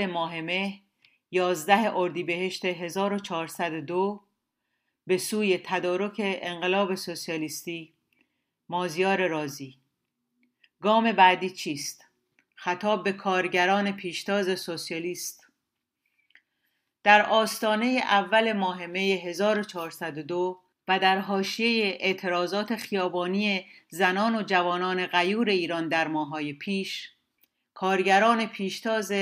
اول ماه مه 11 اردیبهشت 1402 به سوی تدارک انقلاب سوسیالیستی مازیار رازی گام بعدی چیست؟ خطاب به کارگران پیشتاز سوسیالیست در آستانه اول ماه می 1402 و در حاشیه اعتراضات خیابانی زنان و جوانان غیور ایران در ماهای پیش کارگران پیشتاز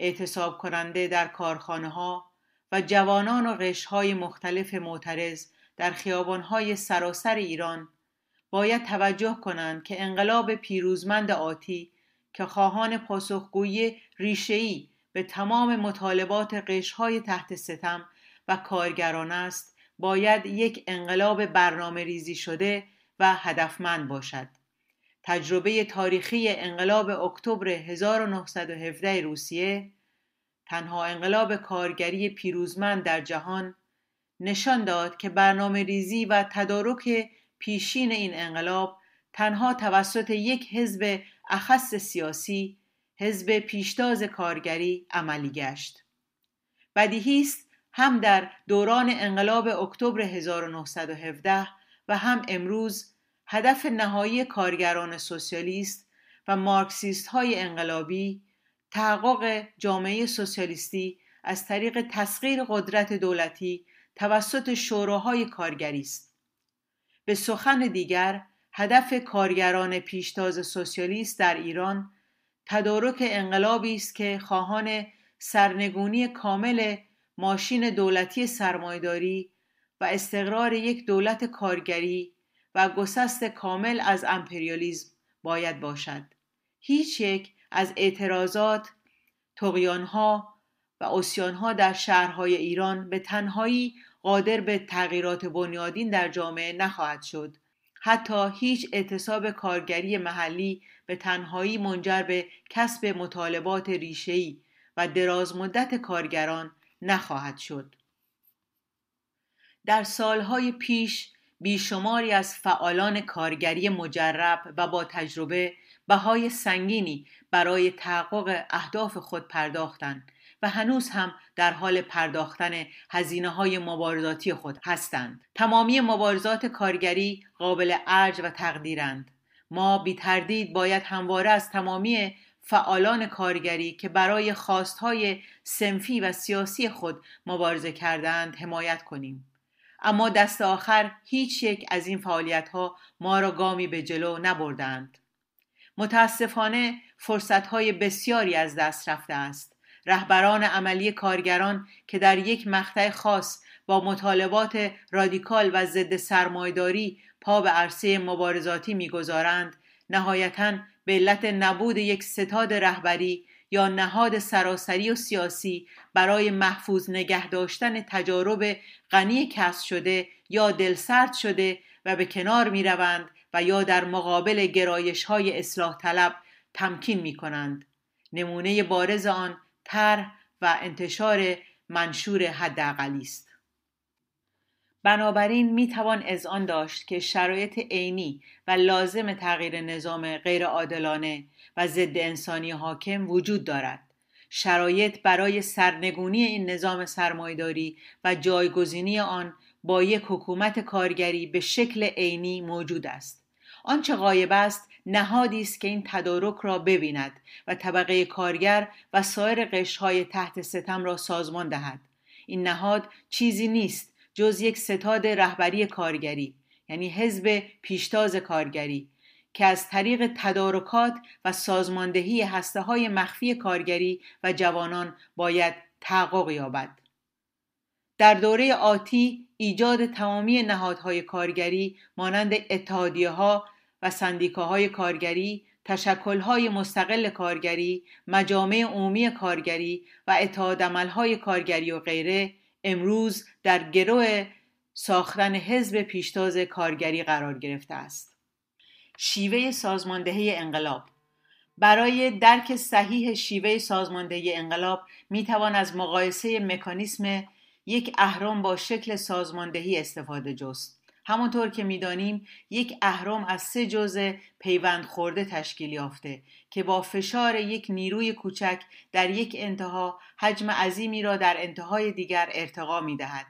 اعتصاب کننده در کارخانه ها و جوانان و قشهای مختلف معترض در خیابانهای سراسر ایران باید توجه کنند که انقلاب پیروزمند آتی که خواهان پاسخگویی ریشه‌ای به تمام مطالبات قشهای تحت ستم و کارگران است باید یک انقلاب برنامه ریزی شده و هدفمند باشد. تجربه تاریخی انقلاب اکتبر 1917 روسیه تنها انقلاب کارگری پیروزمند در جهان نشان داد که برنامه ریزی و تدارک پیشین این انقلاب تنها توسط یک حزب اخص سیاسی حزب پیشتاز کارگری عملی گشت. بدیهی است هم در دوران انقلاب اکتبر 1917 و هم امروز هدف نهایی کارگران سوسیالیست و مارکسیست های انقلابی تحقق جامعه سوسیالیستی از طریق تسخیر قدرت دولتی توسط شوراهای کارگری است. به سخن دیگر هدف کارگران پیشتاز سوسیالیست در ایران تدارک انقلابی است که خواهان سرنگونی کامل ماشین دولتی سرمایداری و استقرار یک دولت کارگری و گسست کامل از امپریالیزم باید باشد. هیچ یک از اعتراضات تقیانها و اسیانها در شهرهای ایران به تنهایی قادر به تغییرات بنیادین در جامعه نخواهد شد. حتی هیچ اعتصاب کارگری محلی به تنهایی منجر به کسب مطالبات ریشه‌ای و درازمدت کارگران نخواهد شد. در سالهای پیش بیشماری از فعالان کارگری مجرب و با تجربه بهای سنگینی برای تحقق اهداف خود پرداختند و هنوز هم در حال پرداختن هزینه های مبارزاتی خود هستند. تمامی مبارزات کارگری قابل ارج و تقدیرند. ما بی تردید باید همواره از تمامی فعالان کارگری که برای خواستهای سنفی و سیاسی خود مبارزه کردند حمایت کنیم. اما دست آخر هیچ یک از این فعالیت ها ما را گامی به جلو نبردند. متاسفانه فرصت های بسیاری از دست رفته است. رهبران عملی کارگران که در یک مقطع خاص با مطالبات رادیکال و ضد سرمایداری پا به عرصه مبارزاتی می‌گذارند نهایتا به علت نبود یک ستاد رهبری یا نهاد سراسری و سیاسی برای محفوظ نگه داشتن تجارب غنی کسب شده یا دلسرد شده و به کنار می روند و یا در مقابل گرایش های اصلاح طلب تمکین می کنند. نمونه بارز آن طرح و انتشار منشور حداقلی است. بنابراین می توان آن داشت که شرایط عینی و لازم تغییر نظام غیرعادلانه و ضد انسانی حاکم وجود دارد. شرایط برای سرنگونی این نظام سرمایداری و جایگزینی آن با یک حکومت کارگری به شکل عینی موجود است. آنچه غایب است نهادی است که این تدارک را ببیند و طبقه کارگر و سایر قشرهای تحت ستم را سازمان دهد. این نهاد چیزی نیست جز یک ستاد رهبری کارگری یعنی حزب پیشتاز کارگری که از طریق تدارکات و سازماندهی هسته های مخفی کارگری و جوانان باید تحقق یابد. در دوره آتی ایجاد تمامی نهادهای کارگری مانند اتحادیه ها و سندیکاهای کارگری تشکلهای مستقل کارگری مجامع عمومی کارگری و اتحادعملهای کارگری و غیره امروز در گروه ساختن حزب پیشتاز کارگری قرار گرفته است. شیوه سازماندهی انقلاب. برای درک صحیح شیوه سازماندهی انقلاب می توان از مقایسه مکانیسم یک اهرام با شکل سازماندهی استفاده جست. همانطور که می‌دانیم یک اهرم از سه جزء پیوند خورده تشکیل یافته که با فشار یک نیروی کوچک در یک انتها حجم عظیمی را در انتهای دیگر ارتقا می دهد.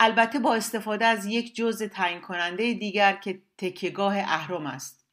البته با استفاده از یک جزء تعیین کننده دیگر که تکیگاه اهرم است.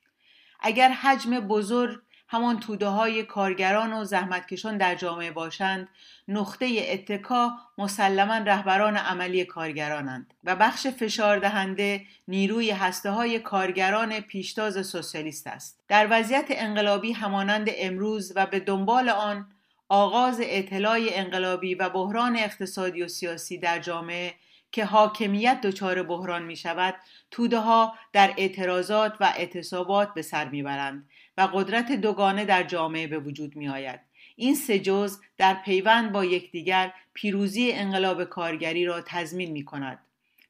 اگر حجم بزرگ همان توده های کارگران و زحمتکشان در جامعه باشند نقطه اتکا مسلما رهبران عملی کارگرانند و بخش فشار دهنده نیروی هسته های کارگران پیشتاز سوسیالیست است. در وضعیت انقلابی همانند امروز و به دنبال آن آغاز اطلاع انقلابی و بحران اقتصادی و سیاسی در جامعه که حاکمیت دچار بحران می شود توده ها در اعتراضات و اعتصابات به سر می‌برند. و قدرت دوگانه در جامعه به وجود می آید. این سه جز در پیوند با یکدیگر پیروزی انقلاب کارگری را تضمین می کند.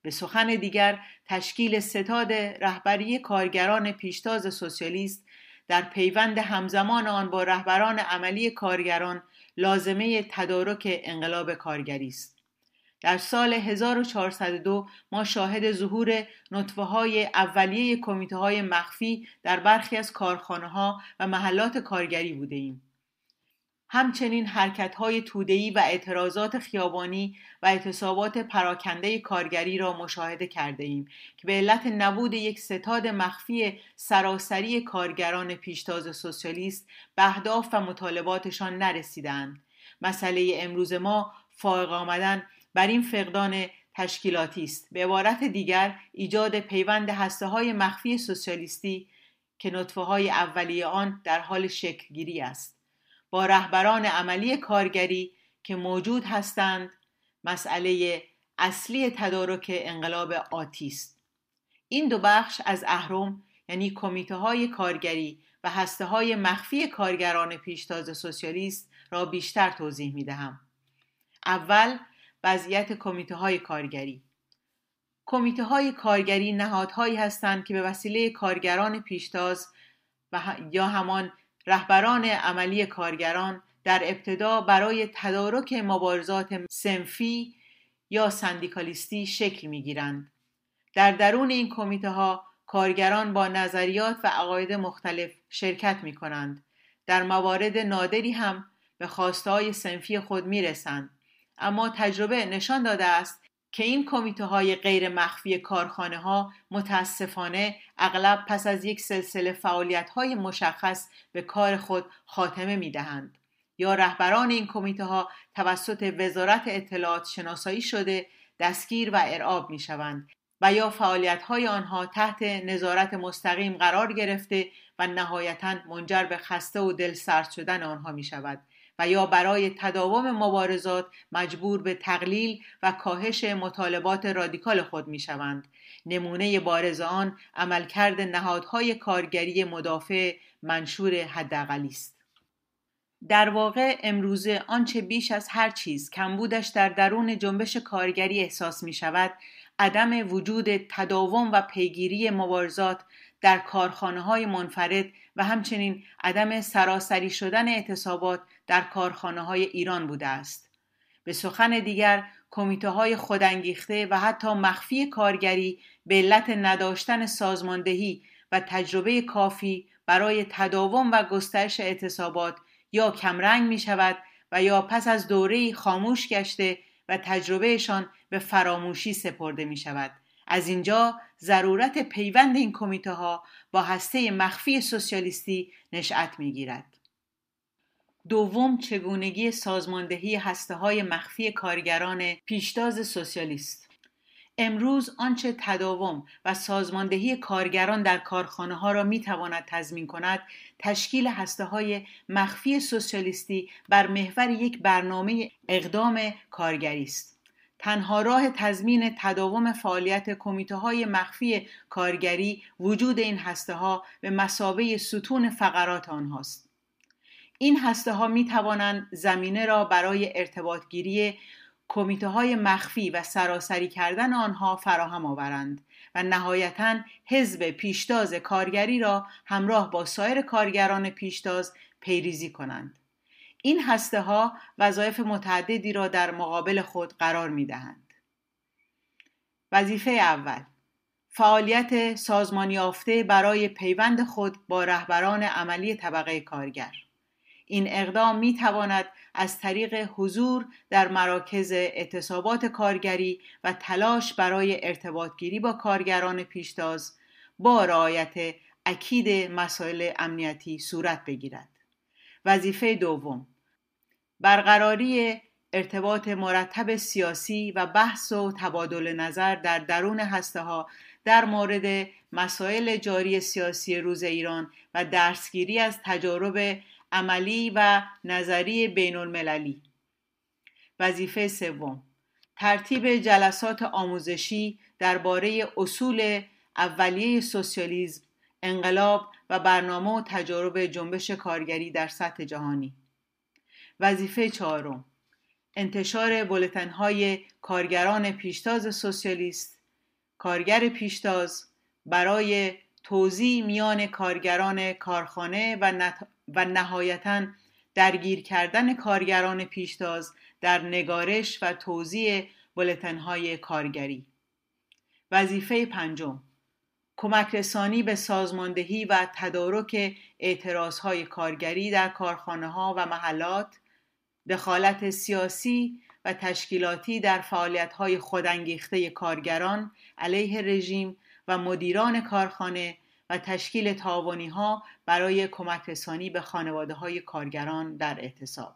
به سخن دیگر تشکیل ستاد رهبری کارگران پیشتاز سوسیالیست در پیوند همزمان آن با رهبران عملی کارگران لازمه تدارک انقلاب کارگری است. در سال 1402 ما شاهد ظهور نطفه های اولیه کمیته های مخفی در برخی از کارخانه ها و محلات کارگری بوده ایم. همچنین حرکت های تودهی و اعتراضات خیابانی و اعتصابات پراکنده کارگری را مشاهده کرده ایم که به علت نبود یک ستاد مخفی سراسری کارگران پیشتاز سوسیالیست به اهداف و مطالباتشان نرسیدند. مسئله امروز ما فائق آمدن بر این فقدان تشکیلاتی است. به عبارت دیگر ایجاد پیوند هسته های مخفی سوسیالیستی که نطفه های اولیه آن در حال شکلگیری است. با رهبران عملی کارگری که موجود هستند مسئله اصلی تدارک انقلاب آتی است. این دو بخش از اهرم یعنی کمیته های کارگری و هسته های مخفی کارگران پیشتاز سوسیالیست را بیشتر توضیح می دهم. اول وضعیت کمیته های کارگری کمیته های کارگری نهادهایی هستند که به وسیله کارگران پیشتاز و یا همان رهبران عملی کارگران در ابتدا برای تدارک مبارزات سنفی یا سندیکالیستی شکل می گیرند. در درون این کمیته ها کارگران با نظریات و عقاید مختلف شرکت می کنند. در موارد نادری هم به خواسته های سنفی خود می رسند. اما تجربه نشان داده است که این کمیته های غیر مخفی کارخانه ها متاسفانه اغلب پس از یک سلسله فعالیت های مشخص به کار خود خاتمه می دهند. یا رهبران این کمیته ها توسط وزارت اطلاعات شناسایی شده دستگیر و ارعاب می شوند و یا فعالیت های آنها تحت نظارت مستقیم قرار گرفته و نهایتا منجر به خسته و دل سرد شدن آنها می شود و یا برای تداوم مبارزات مجبور به تقلیل و کاهش مطالبات رادیکال خود می شوند. نمونه بارز آن عملکرد نهادهای کارگری مدافع منشور حداقلی است. در واقع امروزه آنچه بیش از هر چیز کمبودش در درون جنبش کارگری احساس می شود عدم وجود تداوم و پیگیری مبارزات در کارخانه های منفرد و همچنین عدم سراسری شدن اعتصابات در کارخانه های ایران بوده است. به سخن دیگر کمیته های خودانگیخته و حتی مخفی کارگری به علت نداشتن سازماندهی و تجربه کافی برای تداوم و گسترش اعتصابات یا کمرنگ می شود و یا پس از دوره خاموش گشته و تجربهشان به فراموشی سپرده می شود. از اینجا ضرورت پیوند این کمیته ها با هسته مخفی سوسیالیستی نشأت می گیرد. دوم چگونگی سازماندهی هسته های مخفی کارگران پیشتاز سوسیالیست امروز آنچه تداوم و سازماندهی کارگران در کارخانه ها را می تواند تضمین کند تشکیل هسته های مخفی سوسیالیستی بر محور یک برنامه اقدام کارگری است تنها راه تضمین تداوم فعالیت کمیته های مخفی کارگری وجود این هسته ها به مسابه ستون فقرات آنهاست این هسته ها می توانند زمینه را برای ارتباطگیری کمیته های مخفی و سراسری کردن آنها فراهم آورند و نهایتا حزب پیشتاز کارگری را همراه با سایر کارگران پیشتاز پیریزی کنند. این هسته ها وظایف متعددی را در مقابل خود قرار می دهند. وظیفه اول فعالیت سازمان یافته برای پیوند خود با رهبران عملی طبقه کارگر این اقدام می تواند از طریق حضور در مراکز اعتصابات کارگری و تلاش برای ارتباطگیری با کارگران پیشتاز با رعایت اکید مسائل امنیتی صورت بگیرد وظیفه دوم برقراری ارتباط مرتب سیاسی و بحث و تبادل نظر در درون هسته ها در مورد مسائل جاری سیاسی روز ایران و درسگیری از تجارب عملی و نظری بین المللی وظیفه سوم ترتیب جلسات آموزشی درباره اصول اولیه سوسیالیسم انقلاب و برنامه و تجارب جنبش کارگری در سطح جهانی. وظیفه چهارم. انتشار بولتنهای کارگران پیشتاز سوسیالیست. کارگر پیشتاز برای توضیح میان کارگران کارخانه و, نت... و نهایتا درگیر کردن کارگران پیشتاز در نگارش و توضیح بولتنهای کارگری. وظیفه پنجم. کمک رسانی به سازماندهی و تدارک اعتراضهای کارگری در کارخانه ها و محلات. دخالت سیاسی و تشکیلاتی در فعالیت های خودانگیخته کارگران علیه رژیم و مدیران کارخانه و تشکیل تاوانی ها برای کمک رسانی به خانواده های کارگران در اعتصاب.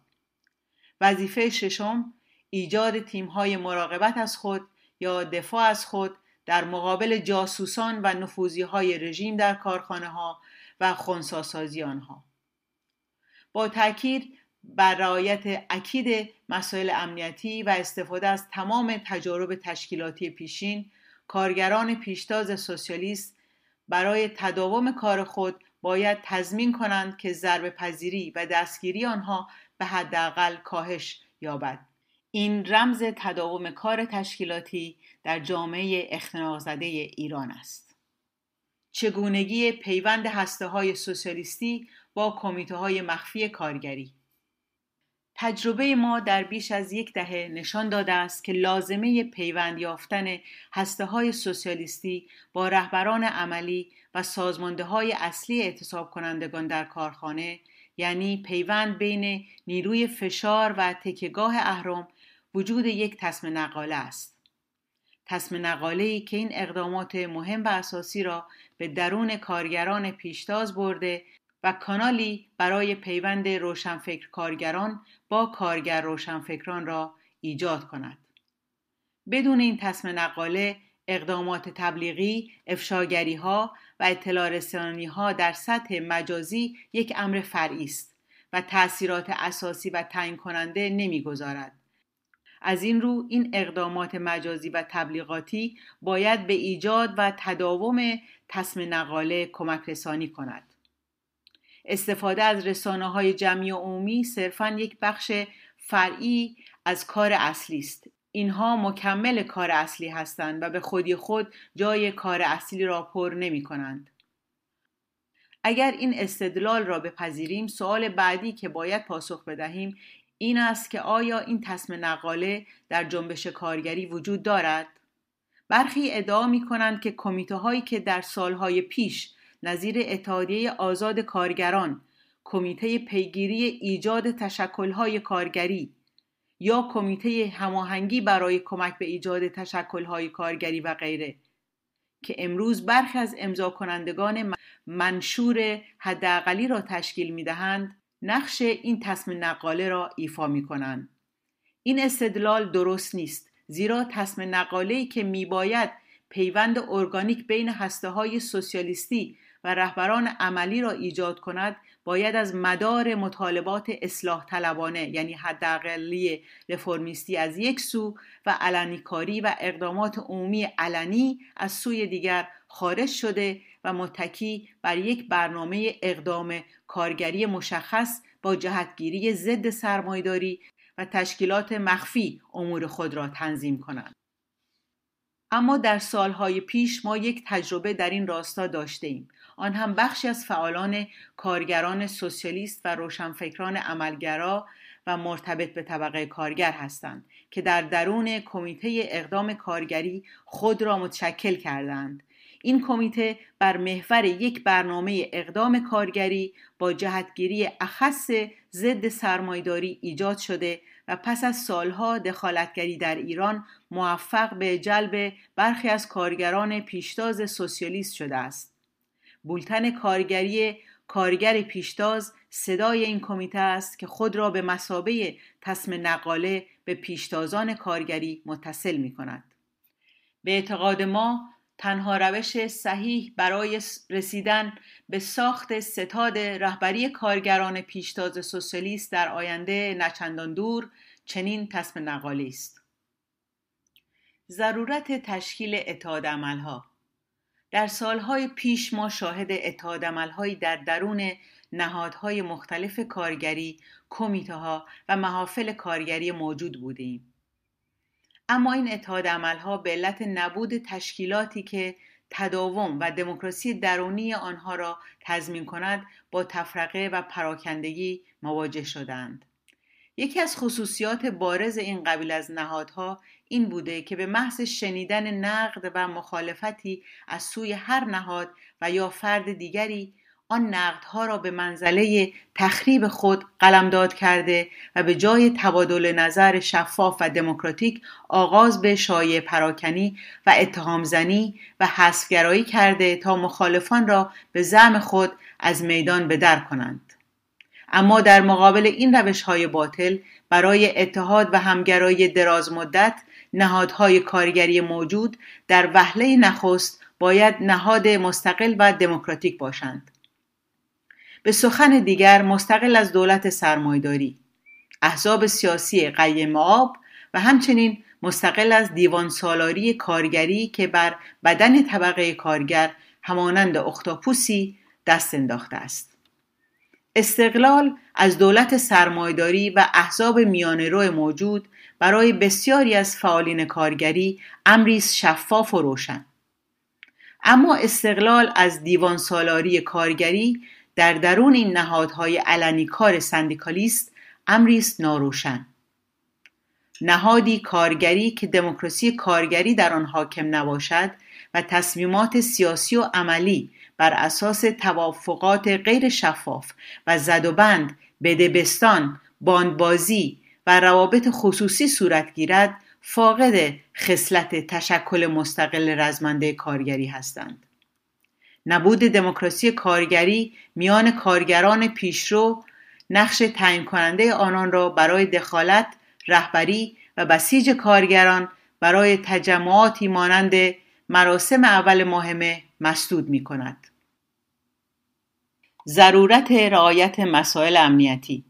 وظیفه ششم ایجاد تیم های مراقبت از خود یا دفاع از خود در مقابل جاسوسان و نفوزی های رژیم در کارخانه ها و خونساسازی آنها. با تاکید بر رعایت اکید مسائل امنیتی و استفاده از تمام تجارب تشکیلاتی پیشین کارگران پیشتاز سوسیالیست برای تداوم کار خود باید تضمین کنند که ضرب پذیری و دستگیری آنها به حداقل کاهش یابد. این رمز تداوم کار تشکیلاتی در جامعه اختناق زده ایران است. چگونگی پیوند هسته های سوسیالیستی با کمیته های مخفی کارگری. تجربه ما در بیش از یک دهه نشان داده است که لازمه پیوند یافتن هسته های سوسیالیستی با رهبران عملی و سازمانده های اصلی اعتصاب کنندگان در کارخانه یعنی پیوند بین نیروی فشار و تکگاه اهرام وجود یک تصم نقاله است. تصم نقاله ای که این اقدامات مهم و اساسی را به درون کارگران پیشتاز برده و کانالی برای پیوند روشنفکر کارگران با کارگر روشنفکران را ایجاد کند. بدون این تصم نقاله اقدامات تبلیغی، افشاگری ها و اطلاع رسانی ها در سطح مجازی یک امر فرعی است و تأثیرات اساسی و تعیین کننده نمی‌گذارد. از این رو این اقدامات مجازی و تبلیغاتی باید به ایجاد و تداوم تصم نقاله کمک رسانی کند. استفاده از رسانه های جمعی و عمومی صرفا یک بخش فرعی از کار اصلی است اینها مکمل کار اصلی هستند و به خودی خود جای کار اصلی را پر نمی کنند. اگر این استدلال را بپذیریم سوال بعدی که باید پاسخ بدهیم این است که آیا این تصم نقاله در جنبش کارگری وجود دارد؟ برخی ادعا می کنند که کمیته هایی که در سالهای پیش نظیر اتحادیه آزاد کارگران کمیته پیگیری ایجاد تشکلهای کارگری یا کمیته هماهنگی برای کمک به ایجاد تشکلهای کارگری و غیره که امروز برخی از امضا کنندگان منشور حداقلی را تشکیل می دهند نقش این تصمیم نقاله را ایفا می کنند. این استدلال درست نیست زیرا تصمیم نقاله که می باید پیوند ارگانیک بین هسته های سوسیالیستی و رهبران عملی را ایجاد کند باید از مدار مطالبات اصلاح طلبانه یعنی حداقلی رفرمیستی از یک سو و علنی کاری و اقدامات عمومی علنی از سوی دیگر خارج شده و متکی بر یک برنامه اقدام کارگری مشخص با جهتگیری ضد سرمایداری و تشکیلات مخفی امور خود را تنظیم کنند. اما در سالهای پیش ما یک تجربه در این راستا داشته ایم. آن هم بخشی از فعالان کارگران سوسیالیست و روشنفکران عملگرا و مرتبط به طبقه کارگر هستند که در درون کمیته اقدام کارگری خود را متشکل کردند این کمیته بر محور یک برنامه اقدام کارگری با جهتگیری اخص ضد سرمایداری ایجاد شده و پس از سالها دخالتگری در ایران موفق به جلب برخی از کارگران پیشتاز سوسیالیست شده است. بولتن کارگری کارگر پیشتاز صدای این کمیته است که خود را به مسابه تصم نقاله به پیشتازان کارگری متصل می کند. به اعتقاد ما تنها روش صحیح برای رسیدن به ساخت ستاد رهبری کارگران پیشتاز سوسیالیست در آینده نچندان دور چنین تصم نقالی است ضرورت تشکیل اتحاد عملها در سالهای پیش ما شاهد اتحاد عملهایی در درون نهادهای مختلف کارگری، کمیته ها و محافل کارگری موجود بودیم. اما این اتحاد عملها به علت نبود تشکیلاتی که تداوم و دموکراسی درونی آنها را تضمین کند با تفرقه و پراکندگی مواجه شدند. یکی از خصوصیات بارز این قبیل از نهادها این بوده که به محض شنیدن نقد و مخالفتی از سوی هر نهاد و یا فرد دیگری آن نقدها را به منزله تخریب خود قلمداد کرده و به جای تبادل نظر شفاف و دموکراتیک آغاز به شایع پراکنی و اتهام زنی و حسگرایی کرده تا مخالفان را به زعم خود از میدان بدر کنند. اما در مقابل این روش های باطل برای اتحاد و همگرایی دراز مدت نهادهای کارگری موجود در وهله نخست باید نهاد مستقل و دموکراتیک باشند. به سخن دیگر مستقل از دولت سرمایداری احزاب سیاسی قیم آب و همچنین مستقل از دیوان سالاری کارگری که بر بدن طبقه کارگر همانند اختاپوسی دست انداخته است. استقلال از دولت سرمایداری و احزاب رو موجود برای بسیاری از فعالین کارگری امری شفاف و روشن. اما استقلال از دیوان سالاری کارگری در درون این نهادهای علنی کار سندیکالیست امری است ناروشن. نهادی کارگری که دموکراسی کارگری در آن حاکم نباشد و تصمیمات سیاسی و عملی بر اساس توافقات غیر شفاف و زد و بند بدبستان باندبازی و روابط خصوصی صورت گیرد فاقد خصلت تشکل مستقل رزمنده کارگری هستند نبود دموکراسی کارگری میان کارگران پیشرو نقش تعیین کننده آنان را برای دخالت رهبری و بسیج کارگران برای تجمعاتی مانند مراسم اول مهمه مسدود می کند. ضرورت رعایت مسائل امنیتی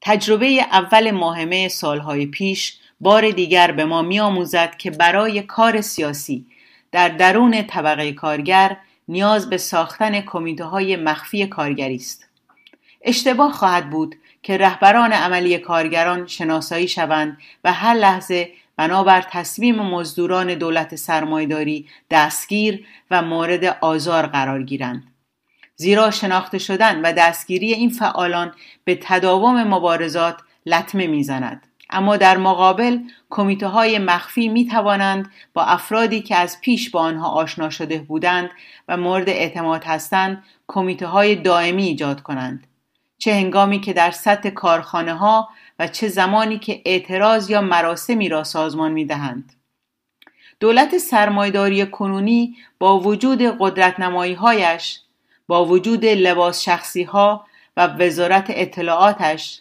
تجربه اول ماهمه سالهای پیش بار دیگر به ما می آموزد که برای کار سیاسی در درون طبقه کارگر نیاز به ساختن کمیته های مخفی کارگری است. اشتباه خواهد بود که رهبران عملی کارگران شناسایی شوند و هر لحظه بنابر تصمیم مزدوران دولت سرمایداری دستگیر و مورد آزار قرار گیرند. زیرا شناخته شدن و دستگیری این فعالان به تداوم مبارزات لطمه می‌زند اما در مقابل کمیته های مخفی می توانند با افرادی که از پیش با آنها آشنا شده بودند و مورد اعتماد هستند کمیته های دائمی ایجاد کنند چه هنگامی که در سطح کارخانه ها و چه زمانی که اعتراض یا مراسمی را سازمان می دهند. دولت سرمایداری کنونی با وجود قدرت نمایی هایش با وجود لباس شخصی ها و وزارت اطلاعاتش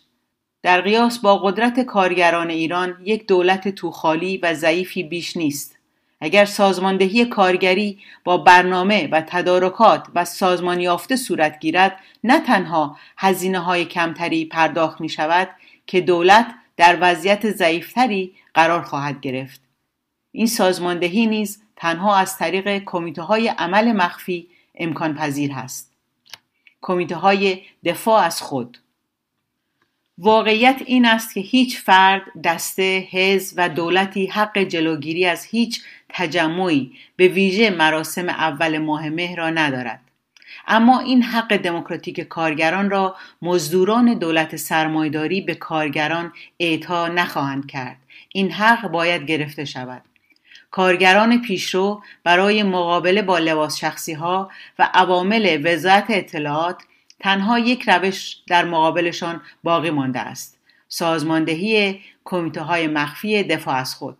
در قیاس با قدرت کارگران ایران یک دولت توخالی و ضعیفی بیش نیست. اگر سازماندهی کارگری با برنامه و تدارکات و سازمان یافته صورت گیرد نه تنها هزینه های کمتری پرداخت می شود که دولت در وضعیت ضعیفتری قرار خواهد گرفت. این سازماندهی نیز تنها از طریق کمیته های عمل مخفی امکان پذیر هست کمیته های دفاع از خود واقعیت این است که هیچ فرد، دسته، حزب و دولتی حق جلوگیری از هیچ تجمعی به ویژه مراسم اول ماه مهر را ندارد. اما این حق دموکراتیک کارگران را مزدوران دولت سرمایداری به کارگران اعطا نخواهند کرد. این حق باید گرفته شود. کارگران پیشرو برای مقابله با لباس شخصی ها و عوامل وزارت اطلاعات تنها یک روش در مقابلشان باقی مانده است. سازماندهی کمیته های مخفی دفاع از خود.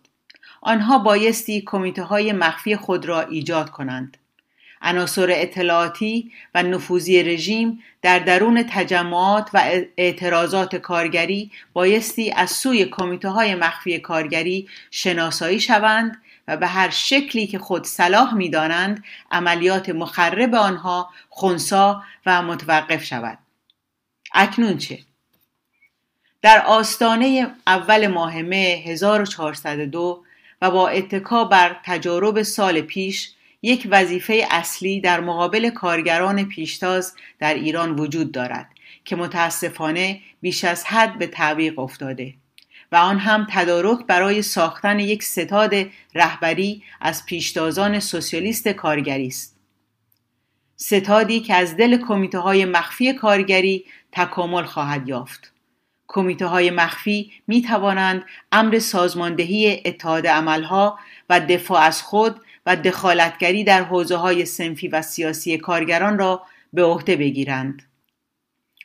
آنها بایستی کمیته های مخفی خود را ایجاد کنند. عناصر اطلاعاتی و نفوذی رژیم در درون تجمعات و اعتراضات کارگری بایستی از سوی کمیته های مخفی کارگری شناسایی شوند و به هر شکلی که خود صلاح می‌دانند عملیات مخرب آنها خونسا و متوقف شود. اکنون چه؟ در آستانه اول ماه مه 1402 و با اتکا بر تجارب سال پیش یک وظیفه اصلی در مقابل کارگران پیشتاز در ایران وجود دارد که متاسفانه بیش از حد به تعویق افتاده. و آن هم تدارک برای ساختن یک ستاد رهبری از پیشتازان سوسیالیست کارگری است ستادی که از دل کمیته های مخفی کارگری تکامل خواهد یافت کمیته های مخفی می توانند امر سازماندهی اتحاد عملها و دفاع از خود و دخالتگری در حوزه های سنفی و سیاسی کارگران را به عهده بگیرند.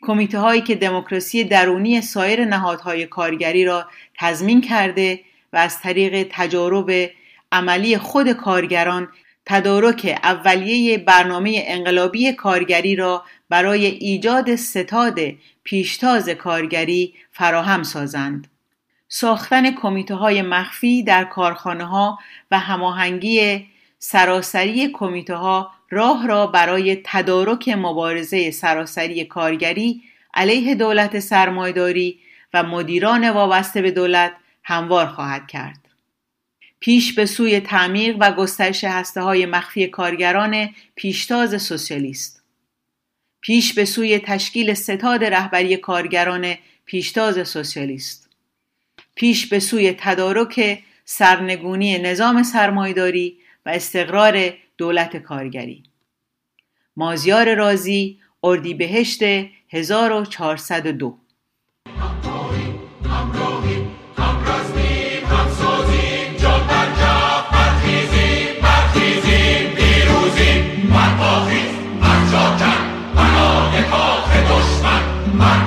کمیته هایی که دموکراسی درونی سایر نهادهای کارگری را تضمین کرده و از طریق تجارب عملی خود کارگران تدارک اولیه برنامه انقلابی کارگری را برای ایجاد ستاد پیشتاز کارگری فراهم سازند. ساختن کمیته های مخفی در کارخانه ها و هماهنگی سراسری کمیته ها راه را برای تدارک مبارزه سراسری کارگری علیه دولت سرمایداری و مدیران وابسته به دولت هموار خواهد کرد. پیش به سوی تعمیق و گسترش هسته های مخفی کارگران پیشتاز سوسیالیست. پیش به سوی تشکیل ستاد رهبری کارگران پیشتاز سوسیالیست. پیش به سوی تدارک سرنگونی نظام سرمایداری و استقرار دولت کارگری. مازیار رازی اردیبهشت 1402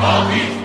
Oh, he's...